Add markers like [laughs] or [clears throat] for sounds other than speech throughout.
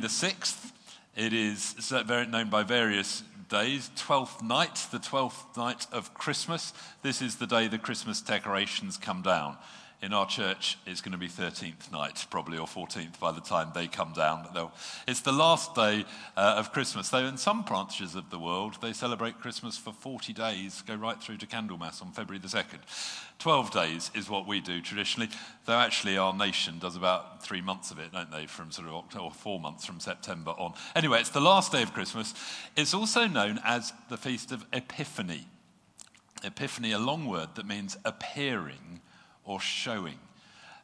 the 6th. It is known by various days. 12th night, the 12th night of Christmas. This is the day the Christmas decorations come down. In our church, it's going to be 13th night, probably, or 14th by the time they come down. It's the last day uh, of Christmas. Though in some branches of the world, they celebrate Christmas for 40 days, go right through to Candlemas on February the 2nd. 12 days is what we do traditionally, though actually our nation does about three months of it, don't they, from sort of October, or four months from September on. Anyway, it's the last day of Christmas. It's also known as the Feast of Epiphany. Epiphany, a long word that means appearing or showing.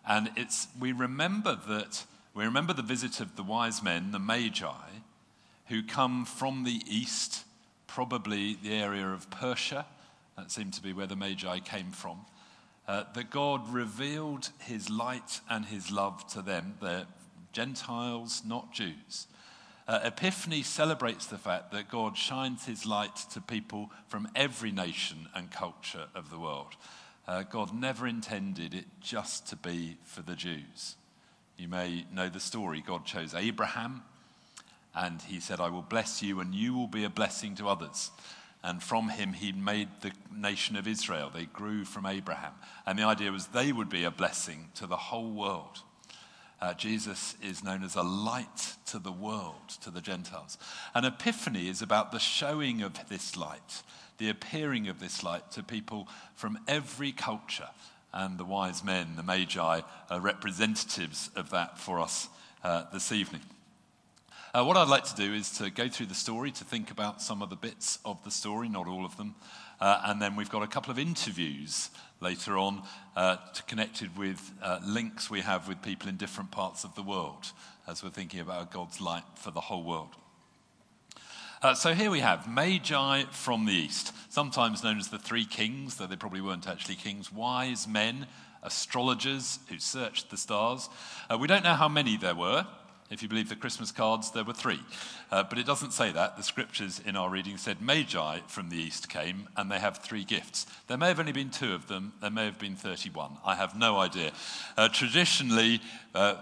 And it's, we remember that, we remember the visit of the wise men, the Magi, who come from the east, probably the area of Persia. That seemed to be where the Magi came from. Uh, that God revealed his light and his love to them. They're Gentiles, not Jews. Uh, Epiphany celebrates the fact that God shines his light to people from every nation and culture of the world. Uh, God never intended it just to be for the Jews. You may know the story. God chose Abraham, and he said, I will bless you, and you will be a blessing to others. And from him, he made the nation of Israel. They grew from Abraham. And the idea was they would be a blessing to the whole world. Uh, Jesus is known as a light to the world, to the Gentiles. And Epiphany is about the showing of this light the appearing of this light to people from every culture. And the wise men, the magi, are representatives of that for us uh, this evening. Uh, what I'd like to do is to go through the story, to think about some of the bits of the story, not all of them. Uh, and then we've got a couple of interviews later on uh, connected with uh, links we have with people in different parts of the world as we're thinking about God's light for the whole world. Uh, so here we have Magi from the East, sometimes known as the three kings, though they probably weren't actually kings, wise men, astrologers who searched the stars. Uh, we don't know how many there were. If you believe the Christmas cards, there were three. Uh, but it doesn't say that. The scriptures in our reading said Magi from the east came, and they have three gifts. There may have only been two of them, there may have been 31. I have no idea. Uh, traditionally, uh,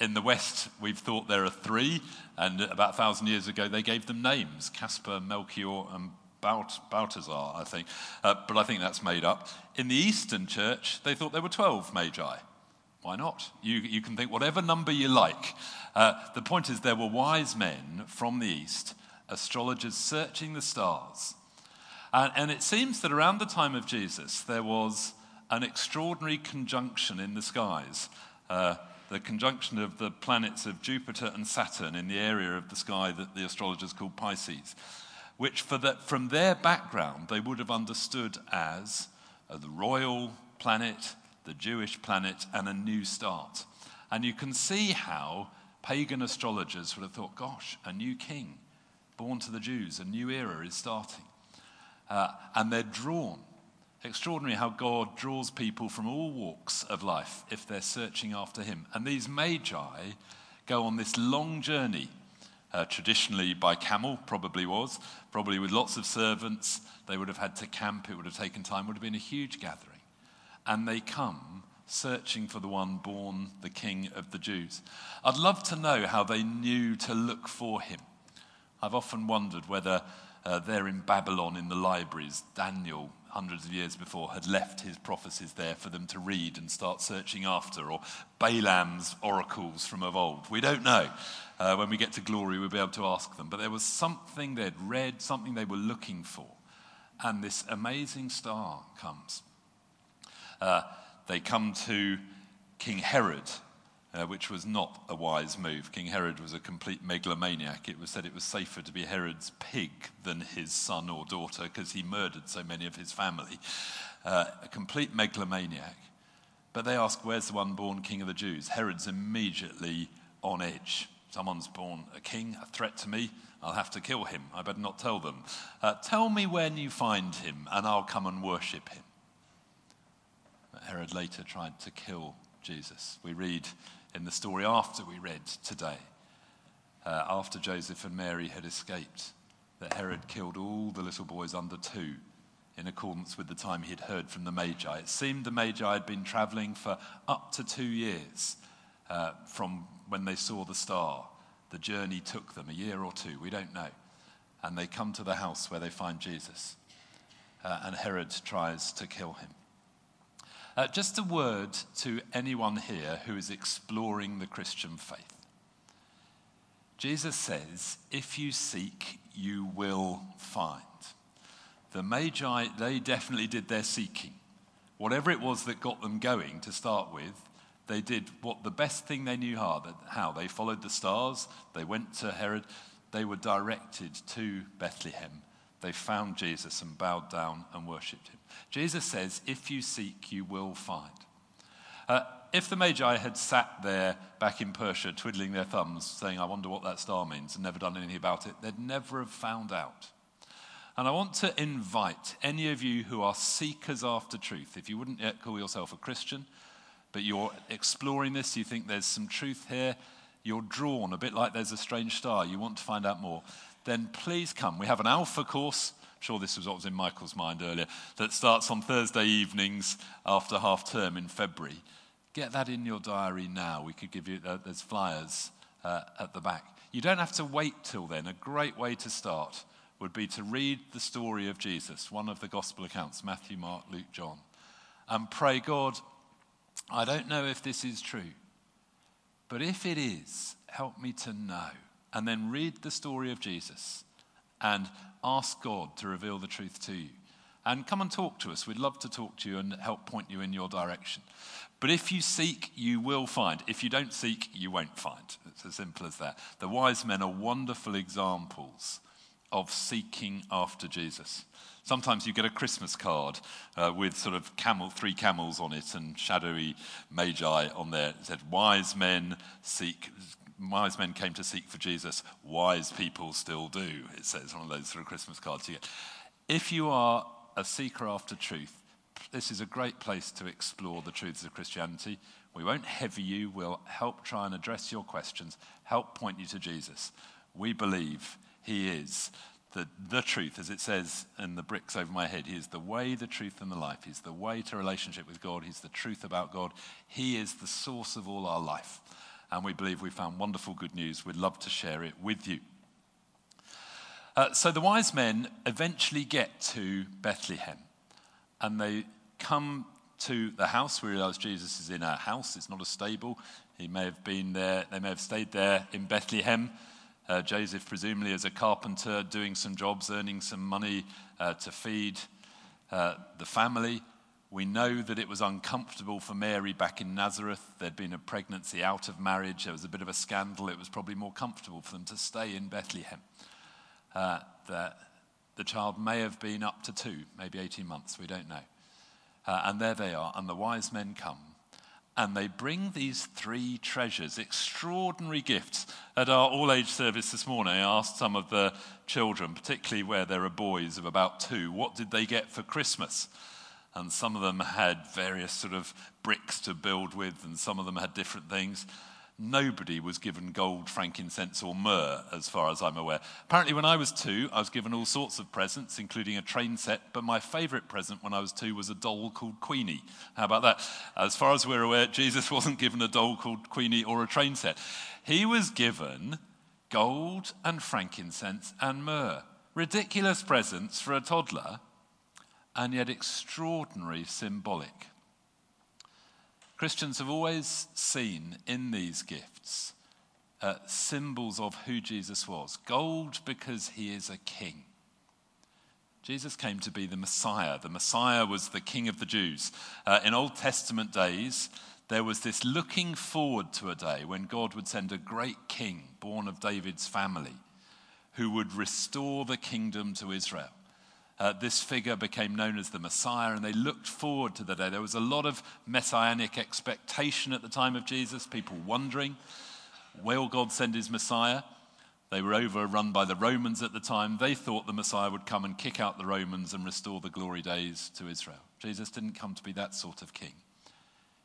in the West, we've thought there are three, and about a thousand years ago, they gave them names Caspar, Melchior, and Balthazar, I think. Uh, but I think that's made up. In the Eastern Church, they thought there were 12 magi. Why not? You, you can think whatever number you like. Uh, the point is, there were wise men from the East, astrologers searching the stars. And, and it seems that around the time of Jesus, there was an extraordinary conjunction in the skies. Uh, the conjunction of the planets of Jupiter and Saturn in the area of the sky that the astrologers called Pisces, which the, from their background they would have understood as uh, the royal planet, the Jewish planet, and a new start. And you can see how pagan astrologers would have thought, gosh, a new king born to the Jews, a new era is starting. Uh, and they're drawn extraordinary how God draws people from all walks of life if they're searching after Him. And these magi go on this long journey, uh, traditionally by camel, probably was, probably with lots of servants. They would have had to camp, it would have taken time, would have been a huge gathering. And they come searching for the one born the King of the Jews. I'd love to know how they knew to look for him. I've often wondered whether uh, there in Babylon in the libraries, Daniel hundreds of years before, had left his prophecies there for them to read and start searching after, or Balaam's oracles from of old. We don't know. Uh, when we get to glory, we'll be able to ask them. But there was something they'd read, something they were looking for. And this amazing star comes. Uh, they come to King Herod, uh, which was not a wise move. King Herod was a complete megalomaniac. It was said it was safer to be Herod's pig than his son or daughter because he murdered so many of his family. Uh, a complete megalomaniac. But they ask, Where's the one born king of the Jews? Herod's immediately on edge. Someone's born a king, a threat to me. I'll have to kill him. I better not tell them. Uh, tell me when you find him, and I'll come and worship him. But Herod later tried to kill Jesus. We read in the story after we read today, uh, after Joseph and Mary had escaped, that Herod killed all the little boys under two in accordance with the time he'd heard from the Magi. It seemed the Magi had been traveling for up to two years uh, from when they saw the star. the journey took them, a year or two, we don't know. And they come to the house where they find Jesus. Uh, and Herod tries to kill him. Uh, just a word to anyone here who is exploring the Christian faith. Jesus says, If you seek, you will find. The Magi, they definitely did their seeking. Whatever it was that got them going to start with, they did what the best thing they knew how, how. They followed the stars, they went to Herod, they were directed to Bethlehem. They found Jesus and bowed down and worshipped him. Jesus says, If you seek, you will find. Uh, if the Magi had sat there back in Persia twiddling their thumbs, saying, I wonder what that star means, and never done anything about it, they'd never have found out. And I want to invite any of you who are seekers after truth, if you wouldn't yet call yourself a Christian, but you're exploring this, you think there's some truth here, you're drawn, a bit like there's a strange star, you want to find out more, then please come. We have an alpha course. I'm sure this was what was in Michael's mind earlier, that starts on Thursday evenings after half term in February. Get that in your diary now. We could give you, uh, there's flyers uh, at the back. You don't have to wait till then. A great way to start would be to read the story of Jesus, one of the gospel accounts Matthew, Mark, Luke, John, and pray, God, I don't know if this is true, but if it is, help me to know. And then read the story of Jesus and ask God to reveal the truth to you. And come and talk to us. We'd love to talk to you and help point you in your direction. But if you seek, you will find. If you don't seek, you won't find. It's as simple as that. The wise men are wonderful examples of seeking after Jesus. Sometimes you get a Christmas card uh, with sort of camel, three camels on it and shadowy magi on there. It said, Wise men seek, wise men came to seek for Jesus. Wise people still do, it says, one of those sort of Christmas cards you get. If you are a seeker after truth, this is a great place to explore the truths of Christianity. We won't heavy you, we'll help try and address your questions, help point you to Jesus. We believe he is the, the truth, as it says in the bricks over my head. He is the way, the truth, and the life. He's the way to relationship with God. He's the truth about God. He is the source of all our life. And we believe we found wonderful good news. We'd love to share it with you. Uh, so the wise men eventually get to Bethlehem and they come to the house. We realize Jesus is in a house, it's not a stable. He may have been there, they may have stayed there in Bethlehem uh, Joseph, presumably as a carpenter, doing some jobs, earning some money uh, to feed uh, the family. We know that it was uncomfortable for Mary back in Nazareth. There'd been a pregnancy out of marriage. There was a bit of a scandal. It was probably more comfortable for them to stay in Bethlehem. Uh, the, the child may have been up to two, maybe 18 months, we don't know. Uh, and there they are, and the wise men come and they bring these three treasures, extraordinary gifts. At our all age service this morning, I asked some of the children, particularly where there are boys of about two, what did they get for Christmas? And some of them had various sort of bricks to build with, and some of them had different things. Nobody was given gold, frankincense, or myrrh, as far as I'm aware. Apparently, when I was two, I was given all sorts of presents, including a train set, but my favourite present when I was two was a doll called Queenie. How about that? As far as we're aware, Jesus [laughs] wasn't given a doll called Queenie or a train set. He was given gold and frankincense and myrrh. Ridiculous presents for a toddler, and yet extraordinary symbolic. Christians have always seen in these gifts uh, symbols of who Jesus was. Gold because he is a king. Jesus came to be the Messiah. The Messiah was the King of the Jews. Uh, in Old Testament days, there was this looking forward to a day when God would send a great king born of David's family who would restore the kingdom to Israel uh, this figure became known as the Messiah, and they looked forward to the day. There was a lot of messianic expectation at the time of Jesus, people wondering, will God send his Messiah? They were overrun by the Romans at the time. They thought the Messiah would come and kick out the Romans and restore the glory days to Israel. Jesus didn't come to be that sort of king.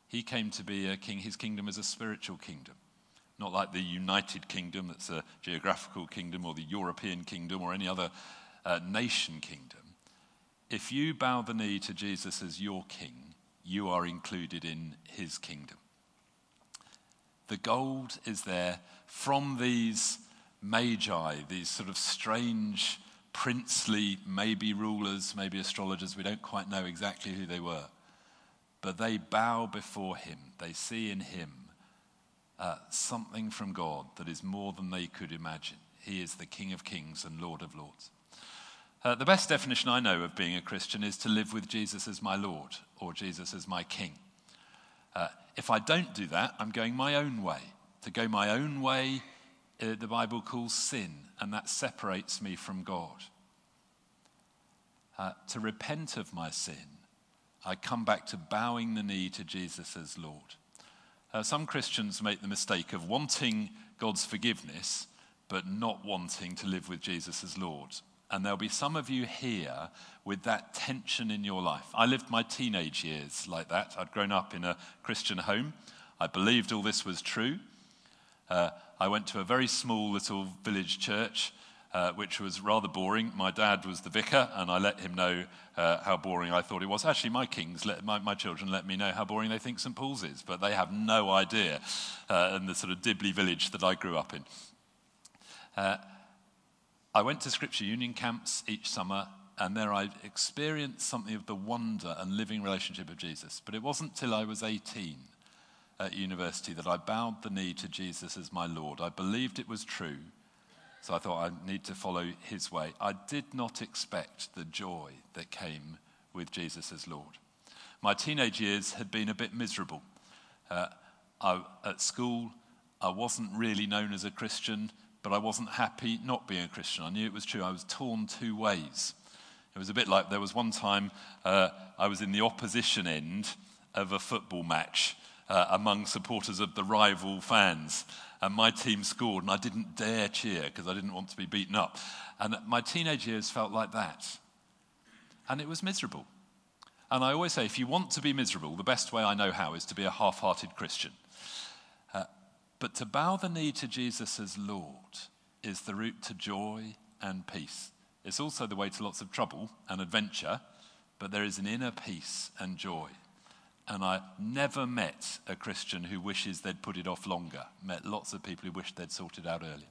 He came to be a king. His kingdom is a spiritual kingdom, not like the United Kingdom, that's a geographical kingdom, or the European kingdom, or any other uh, nation kingdom if you bow the knee to Jesus as your king, you are included in his kingdom. The gold is there from these magi, these sort of strange, princely, maybe rulers, maybe astrologers, we don't quite know exactly who they were. But they bow before him. They see in him uh, something from God that is more than they could imagine. He is the King of kings and Lord of lords. Uh, the best definition I know of being a Christian is to live with Jesus as my Lord or Jesus as my King. Uh, if I don't do that, I'm going my own way. To go my own way, uh, the Bible calls sin, and that separates me from God. Uh, to repent of my sin, I come back to bowing the knee to Jesus as Lord. Uh, some Christians make the mistake of wanting God's forgiveness, but not wanting to live with Jesus as Lord. And there'll be some of you here with that tension in your life. I lived my teenage years like that. I'd grown up in a Christian home. I believed all this was true. Uh, I went to a very small little village church, uh, which was rather boring. My dad was the vicar, and I let him know uh, how boring I thought it was. Actually, my kings, let, my, my, children let me know how boring they think St. Paul's is, but they have no idea uh, in the sort of Dibley village that I grew up in. I went to Scripture Union camps each summer, and there I experienced something of the wonder and living relationship of Jesus. But it wasn't till I was 18 at university that I bowed the knee to Jesus as my Lord. I believed it was true, so I thought I need to follow his way. I did not expect the joy that came with Jesus as Lord. My teenage years had been a bit miserable. Uh, I, at school, I wasn't really known as a Christian but I wasn't happy not being a Christian. I knew it was true. I was torn two ways. It was a bit like there was one time uh, I was in the opposition end of a football match uh, among supporters of the rival fans. And my team scored, and I didn't dare cheer because I didn't want to be beaten up. And my teenage years felt like that. And it was miserable. And I always say if you want to be miserable, the best way I know how is to be a half hearted Christian. But to bow the knee to Jesus as Lord is the route to joy and peace. It's also the way to lots of trouble and adventure, but there is an inner peace and joy. And I never met a Christian who wishes they'd put it off longer. Met lots of people who wish they'd sorted out earlier.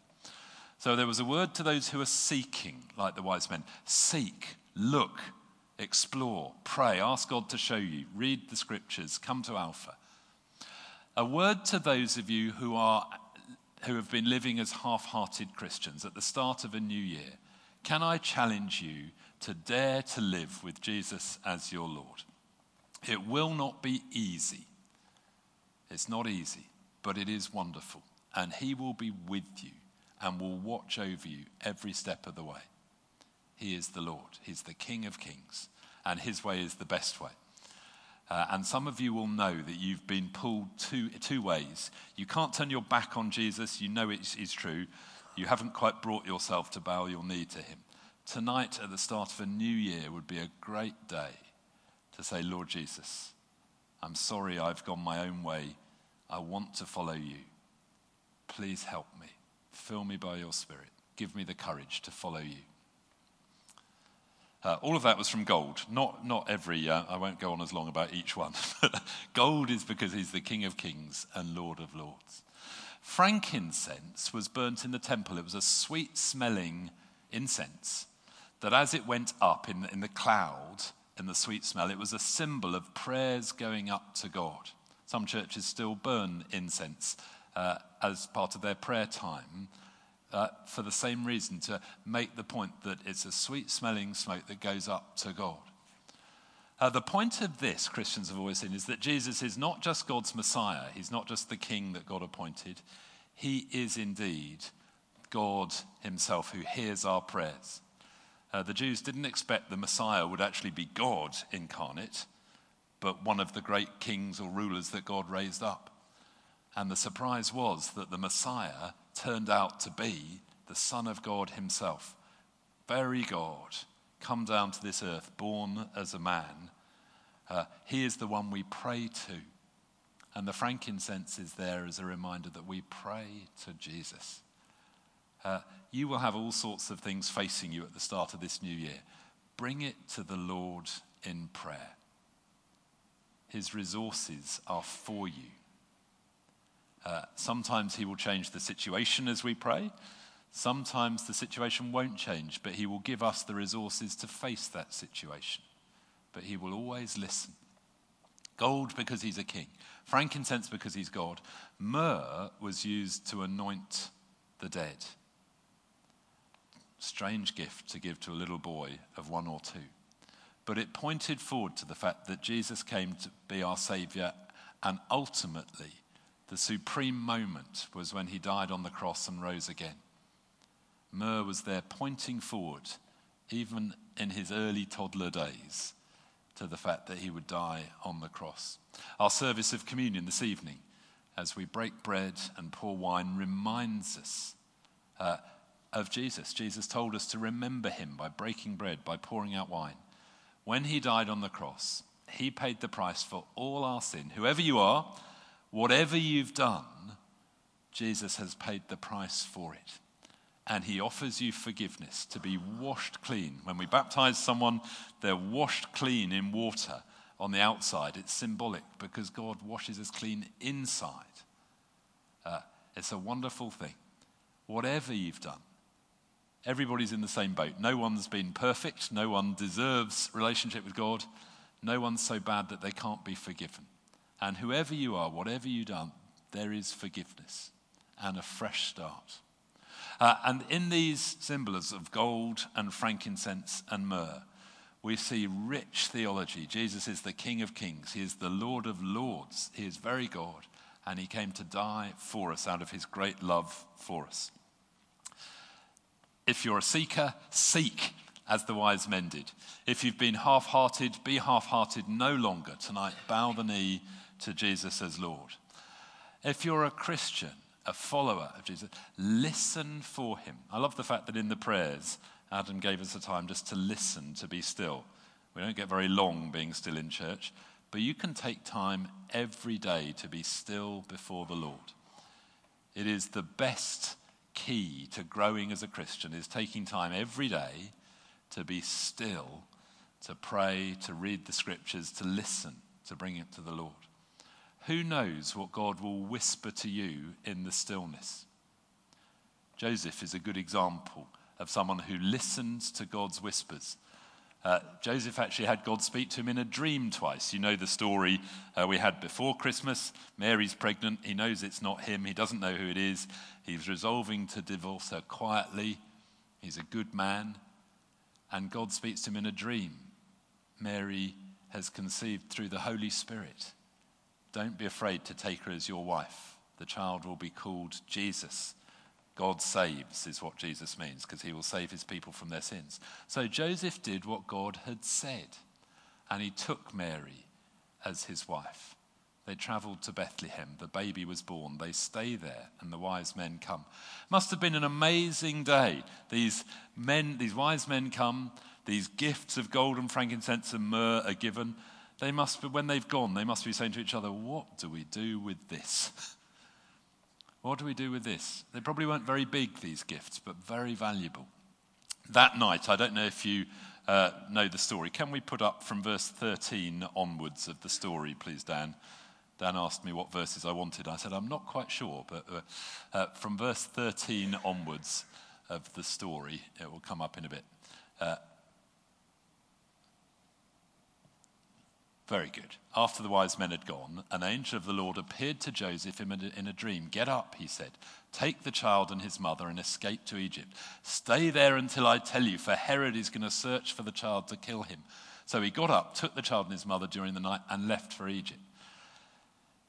So there was a word to those who are seeking, like the wise men seek, look, explore, pray, ask God to show you, read the scriptures, come to Alpha. A word to those of you who, are, who have been living as half hearted Christians at the start of a new year. Can I challenge you to dare to live with Jesus as your Lord? It will not be easy. It's not easy, but it is wonderful. And He will be with you and will watch over you every step of the way. He is the Lord, He's the King of kings, and His way is the best way. Uh, and some of you will know that you've been pulled two, two ways. You can't turn your back on Jesus, you know it is true. You haven't quite brought yourself to bow your knee to him. Tonight, at the start of a new year, would be a great day to say, Lord Jesus, I'm sorry I've gone my own way. I want to follow you. Please help me. Fill me by your Spirit. Give me the courage to follow you. Uh, all of that was from gold. Not, not every, uh, I won't go on as long about each one. [laughs] gold is because he's the King of Kings and Lord of Lords. Frankincense was burnt in the temple. It was a sweet smelling incense that as it went up in, in the cloud, in the sweet smell, it was a symbol of prayers going up to God. Some churches still burn incense uh, as part of their prayer time uh, for the same reason to make the point that it's a sweet smelling smoke that goes up to God. Uh, the point of this, Christians have always seen, is that Jesus is not just God's Messiah. He's not just the king that God appointed. He is indeed God Himself who hears our prayers. Uh, the Jews didn't expect the Messiah would actually be God incarnate, but one of the great kings or rulers that God raised up. And the surprise was that the Messiah turned out to be the Son of God Himself. Very God, come down to this earth, born as a man. Uh, he is the one we pray to. And the frankincense is there as a reminder that we pray to Jesus. Uh, you will have all sorts of things facing you at the start of this new year. Bring it to the Lord in prayer. His resources are for you. Uh, sometimes he will change the situation as we pray. Sometimes the situation won't change, but he will give us the resources to face that situation. But he will always listen. Gold because he's a king, frankincense because he's God. Myrrh was used to anoint the dead. Strange gift to give to a little boy of one or two. But it pointed forward to the fact that Jesus came to be our Savior, and ultimately, the supreme moment was when he died on the cross and rose again. Myrrh was there pointing forward, even in his early toddler days, to the fact that he would die on the cross. Our service of communion this evening, as we break bread and pour wine, reminds us uh, of Jesus. Jesus told us to remember him by breaking bread, by pouring out wine. When he died on the cross, he paid the price for all our sin. Whoever you are, whatever you've done, Jesus has paid the price for it and he offers you forgiveness to be washed clean. When we baptize someone, they're washed clean in water on the outside. It's symbolic because God washes us clean inside. Uh, it's a wonderful thing. Whatever you've done, everybody's in the same boat. No one's been perfect. No one deserves relationship with God. No one's so bad that they can't be forgiven. And whoever you are, whatever you've done, there is forgiveness and a fresh start. Uh, and in these symbols of gold and frankincense and myrrh, we see rich theology. Jesus is the King of kings, He is the Lord of lords, He is very God, and He came to die for us out of His great love for us. If you're a seeker, seek as the wise men did. If you've been half hearted, be half hearted no longer. Tonight, bow the knee to Jesus as Lord. If you're a Christian, a follower of Jesus, listen for him. I love the fact that in the prayers, Adam gave us a time just to listen, to be still. We don't get very long being still in church, but you can take time every day to be still before the Lord. It is the best key to growing as a Christian is taking time every day to be still, to pray, to read the scriptures, to listen, to bring it to the Lord. Who knows what God will whisper to you in the stillness? Joseph is a good example of someone who listens to God's whispers. Uh, Joseph actually had God speak to him in a dream twice. You know the story uh, we had before Christmas. Mary's pregnant. He knows it's not him. He doesn't know who it is. He's resolving to divorce her quietly. He's a good man. And God speaks to him in a dream. Mary has conceived through the Holy Spirit. Don't be afraid to take her as your wife. The child will be called Jesus. God saves, is what Jesus means, because he will save his people from their sins. So Joseph did what God had said, and he took Mary as his wife. They traveled to Bethlehem. The baby was born. They stay there, and the wise men come. Must have been an amazing day. These men, these wise men come. These gifts of gold and frankincense and myrrh are given. They must be, when they've gone, they must be saying to each other, What do we do with this? [laughs] what do we do with this? They probably weren't very big, these gifts, but very valuable. That night, I don't know if you uh, know the story. Can we put up from verse 13 onwards of the story, please, Dan? Dan asked me what verses I wanted. I said, I'm not quite sure, but uh, uh, from verse 13 onwards of the story, it will come up in a bit. Very good. After the wise men had gone, an angel of the Lord appeared to Joseph in a, dream. Get up, he said. Take the child and his mother and escape to Egypt. Stay there until I tell you, for Herod is going to search for the child to kill him. So he got up, took the child and his mother during the night, and left for Egypt.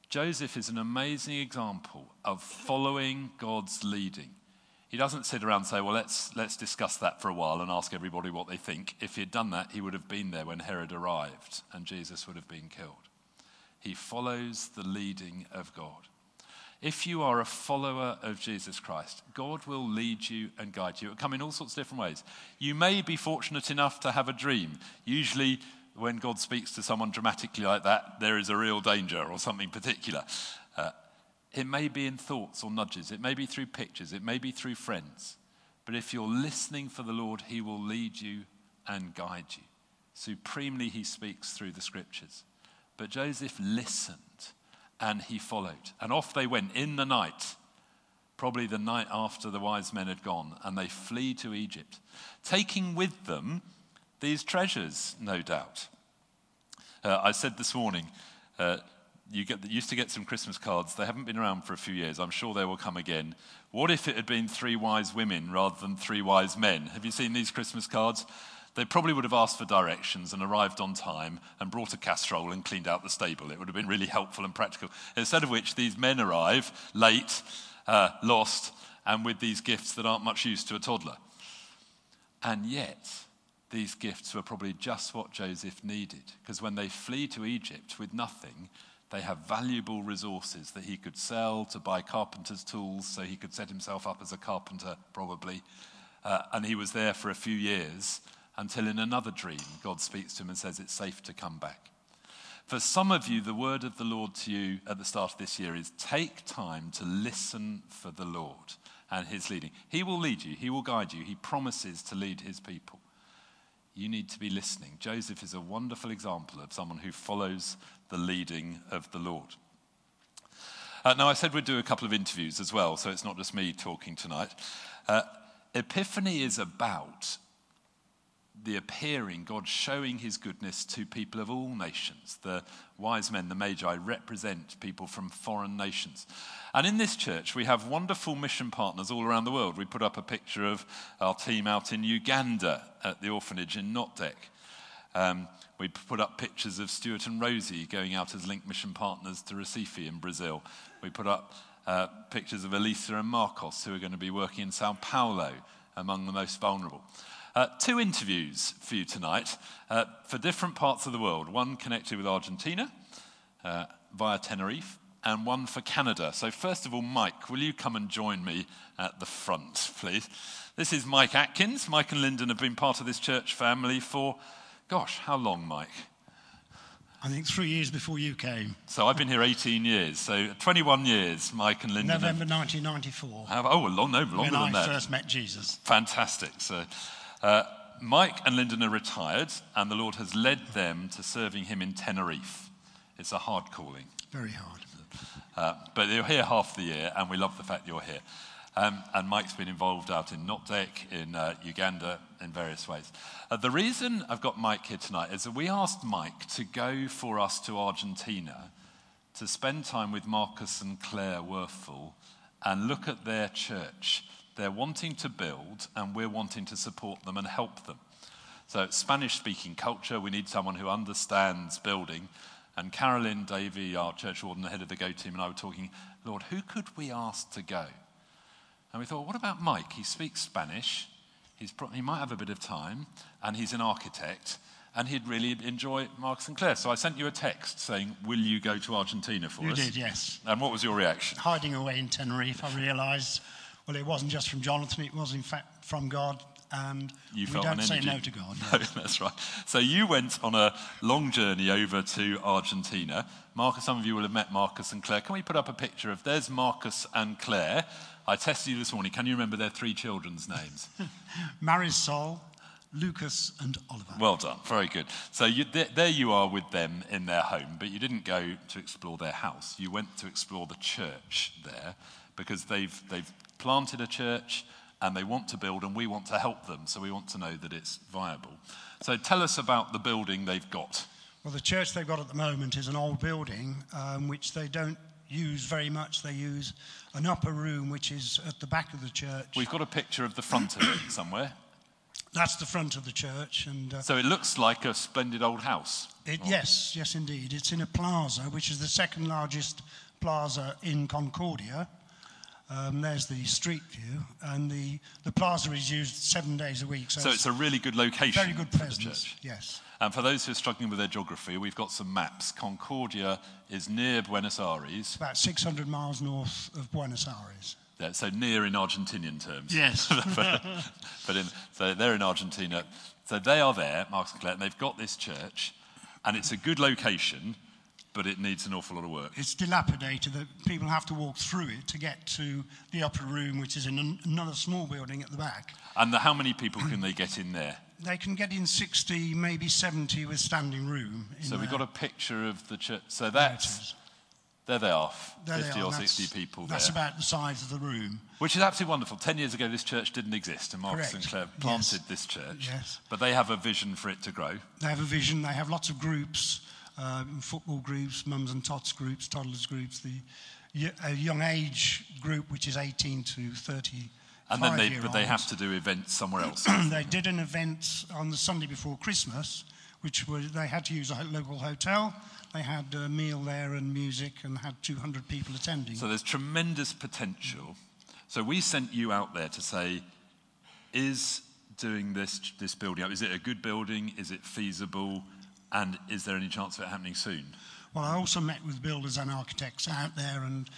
Joseph is an amazing example of following God's leading. He doesn't sit around and say, Well, let's, let's discuss that for a while and ask everybody what they think. If he had done that, he would have been there when Herod arrived and Jesus would have been killed. He follows the leading of God. If you are a follower of Jesus Christ, God will lead you and guide you. It will come in all sorts of different ways. You may be fortunate enough to have a dream. Usually, when God speaks to someone dramatically like that, there is a real danger or something particular. Uh, it may be in thoughts or nudges, it may be through pictures, it may be through friends. But if you're listening for the Lord, He will lead you and guide you. Supremely, He speaks through the scriptures. But Joseph listened and he followed. And off they went in the night, probably the night after the wise men had gone, and they flee to Egypt, taking with them these treasures, no doubt. Uh, I said this morning, uh, you get, used to get some Christmas cards. They haven't been around for a few years. I'm sure they will come again. What if it had been three wise women rather than three wise men? Have you seen these Christmas cards? They probably would have asked for directions and arrived on time and brought a casserole and cleaned out the stable. It would have been really helpful and practical. Instead of which, these men arrive late, uh, lost, and with these gifts that aren't much use to a toddler. And yet, these gifts were probably just what Joseph needed, because when they flee to Egypt with nothing, they have valuable resources that he could sell to buy carpenter's tools so he could set himself up as a carpenter, probably. Uh, and he was there for a few years until in another dream, God speaks to him and says, It's safe to come back. For some of you, the word of the Lord to you at the start of this year is take time to listen for the Lord and his leading. He will lead you, he will guide you, he promises to lead his people. You need to be listening. Joseph is a wonderful example of someone who follows the leading of the Lord. Uh, now, I said we'd do a couple of interviews as well, so it's not just me talking tonight. Uh, Epiphany is about the appearing, God showing his goodness to people of all nations. The wise men, the magi, represent people from foreign nations. And in this church, we have wonderful mission partners all around the world. We put up a picture of our team out in Uganda at the orphanage in Notdek. Um, we put up pictures of Stuart and Rosie going out as link mission partners to Recife in Brazil. We put up uh, pictures of Elisa and Marcos, who are going to be working in Sao Paulo among the most vulnerable. Uh, two interviews for you tonight uh, for different parts of the world. One connected with Argentina uh, via Tenerife, and one for Canada. So, first of all, Mike, will you come and join me at the front, please? This is Mike Atkins. Mike and Lyndon have been part of this church family for, gosh, how long, Mike? I think three years before you came. So I've been here 18 years. So 21 years, Mike and Linda. November 1994. Have, oh, long, no, longer when than I that. first met Jesus. Fantastic. So uh, Mike and Lyndon are retired, and the Lord has led them to serving Him in Tenerife. It's a hard calling. Very hard. Uh, but you're here half the year, and we love the fact you're here. Um, and Mike's been involved out in Notdek, in uh, Uganda, in various ways. Uh, the reason I've got Mike here tonight is that we asked Mike to go for us to Argentina to spend time with Marcus and Claire Werfel and look at their church. They're wanting to build, and we're wanting to support them and help them. So, Spanish speaking culture, we need someone who understands building. And Carolyn Davey, our church warden, the head of the Go team, and I were talking, Lord, who could we ask to go? And we thought, what about Mike? He speaks Spanish. He's pro- he might have a bit of time, and he's an architect, and he'd really enjoy Marcus and Claire. So I sent you a text saying, Will you go to Argentina for You us? did, yes. And what was your reaction? Hiding away in Tenerife, I realised, well, it wasn't just from Jonathan, it was in fact from God. And You we felt don't an say no to God. [laughs] No, that's right. So you went on a long journey over to Argentina. Marcus, some of you will have met Marcus and Claire. Can we put up a picture of there's Marcus and Claire? I tested you this morning. Can you remember their three children's names? [laughs] Marisol, Lucas, and Oliver. Well done. Very good. So you, there, there you are with them in their home, but you didn't go to explore their house. You went to explore the church there because they've, they've planted a church and they want to build, and we want to help them. So we want to know that it's viable. So tell us about the building they've got. Well, the church they've got at the moment is an old building um, which they don't use very much. They use an upper room which is at the back of the church. We've got a picture of the front of it [coughs] somewhere. That's the front of the church, and uh, So it looks like a splendid old house. it, yes, yes, indeed, it's in a plaza which is the second largest plaza in Concordia. Um, there's the street view, and the, the plaza is used seven days a week. So, So it's a really good location very good presence. Yes. And for those who are struggling with their geography, we've got some maps. Concordia is near Buenos Aires, About 600 miles north of Buenos Aires. Yeah, so near in Argentinian terms. Yes. [laughs] but, but in, so they're in Argentina. So they are there, Marcus and Claire, and they've got this church, and it's a good location, but it needs an awful lot of work. It's dilapidated. That people have to walk through it to get to the upper room, which is in an, another small building at the back. And the, how many people can they get in there? They can get in 60, maybe 70 with standing room. In So we've got a picture of the church. So that's. There they are, There they 50 are, or that's- 60 people there. That's about the size of the room. Which is absolutely wonderful. Ten years ago, this church didn't exist, and Marcus Correct. and Claire Yes. planted this church. Yes. But they have a vision for it to grow. They have a vision. They have lots of groups, um, football groups, mums and tots groups, toddlers groups, the a young age group, which is 18 to 30. And then they, but they have to do events somewhere else. [clears throat] they did an event on the Sunday before Christmas, which was they had to use a local hotel. They had a meal there and music, and had 200 people attending. So there's tremendous potential. So we sent you out there to say, is doing this this building up? Is it a good building? Is it feasible? And is there any chance of it happening soon? Well, I also met with builders and architects out there and,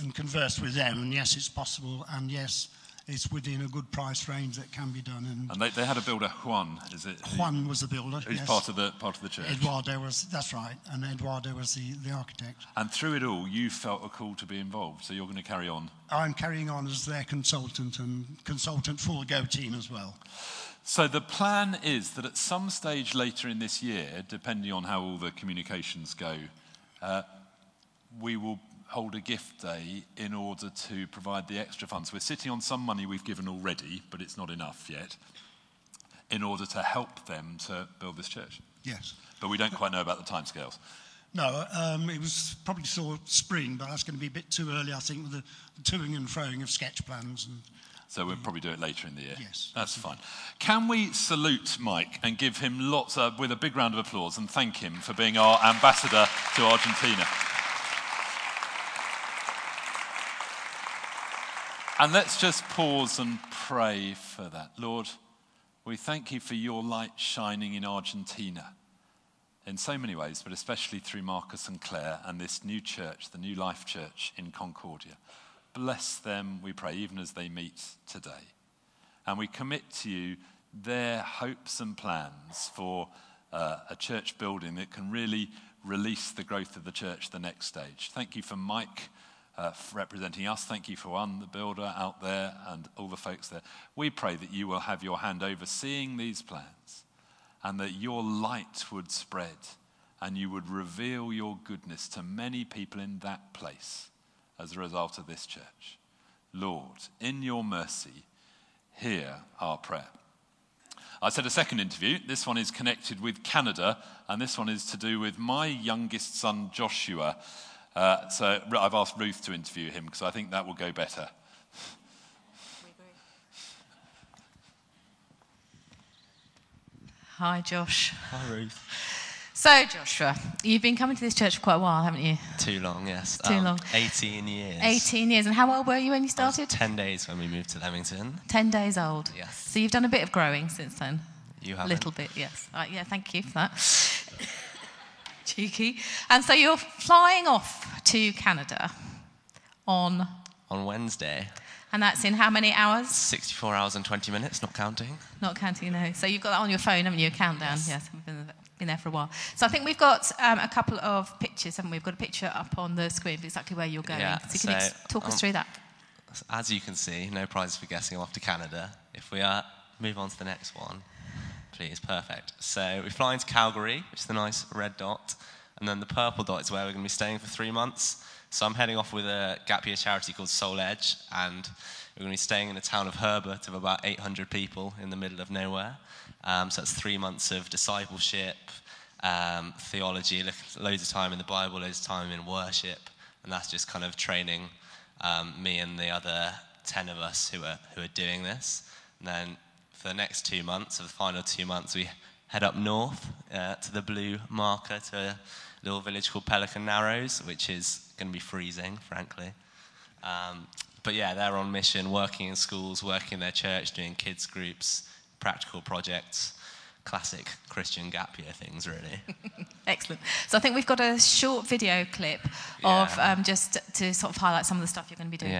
and conversed with them. And yes, it's possible. And yes, it's within a good price range that can be done. And And they, they had a builder, Juan, is it? Juan was the builder. Who's yes. part of the part of the church. Eduardo was, that's right. And Eduardo was the, the architect. And through it all, you felt a call to be involved. So you're going to carry on. I'm carrying on as their consultant and consultant for the Go team as well. So the plan is that at some stage later in this year, depending on how all the communications go, uh, we will hold a gift day in order to provide the extra funds. We're sitting on some money we've given already, but it's not enough yet, in order to help them to build this church. Yes. But we don't quite know about the timescales. No, um, it was probably sort of spring, but that's going to be a bit too early, I think, with the, the toing and froing of sketch plans. And So we'll probably do it later in the year. Yes. That's fine. Can we salute Mike and give him lots of, with a big round of applause and thank him for being our ambassador to Argentina? And let's just pause and pray for that. Lord, we thank you for your light shining in Argentina in so many ways, but especially through Marcus and Claire and this new church, the New Life Church in Concordia. Bless them, we pray, even as they meet today. And we commit to you their hopes and plans for uh, a church building that can really release the growth of the church the next stage. Thank you for Mike uh, for representing us. Thank you for Juan, the builder out there, and all the folks there. We pray that you will have your hand overseeing these plans and that your light would spread and you would reveal your goodness to many people in that place as a result of this church. Lord, in your mercy, hear our prayer. I said a second interview. This one is connected with Canada, and this one is to do with my youngest son, Joshua. Uh, so I've asked Ruth to interview him because I think that will go better. Hi, Josh. Hi, Ruth. So, Joshua, you've been coming to this church for quite a while, haven't you? Too long, yes. Too um, long. 18 years. 18 years. And how old were you when you started? 10 days when we moved to Leamington. 10 days old. Yes. So you've done a bit of growing since then? You A haven't. little bit, yes. Right, yeah, thank you for that. [laughs] Cheeky. And so you're flying off to Canada on, On Wednesday, and that's in how many hours? 64 hours and 20 minutes, not counting. Not counting, no. So you've got that on your phone, haven't you? A countdown. Yes, we've been, there for a while. So I think we've got um, a couple of pictures, haven't we? We've got a picture up on the screen of exactly where you're going. Yeah, so you can talk us um, through that. As you can see, no prizes for guessing I'm off to Canada. If we uh, move on to the next one, please, perfect. So we're flying to Calgary, which is the nice red dot, and then the purple dot is where we're going to be staying for three months. So I'm heading off with a gap year charity called Soul Edge, and we're going to be staying in a town of Herbert of about 800 people in the middle of nowhere. Um, so it's three months of discipleship, um, theology, loads of time in the Bible, loads of time in worship, and that's just kind of training um, me and the other 10 of us who are, who are doing this. And then for the next two months, for the final two months, we head up north uh, to the blue marker to a little village called Pelican Narrows, which is going to be freezing, frankly. Um, but yeah, they're on mission, working in schools, working in their church, doing kids' groups, practical projects, classic Christian gap year things, really. [laughs] Excellent. So I think we've got a short video clip of um, just to sort of highlight some of the stuff you're going to be doing. Yeah.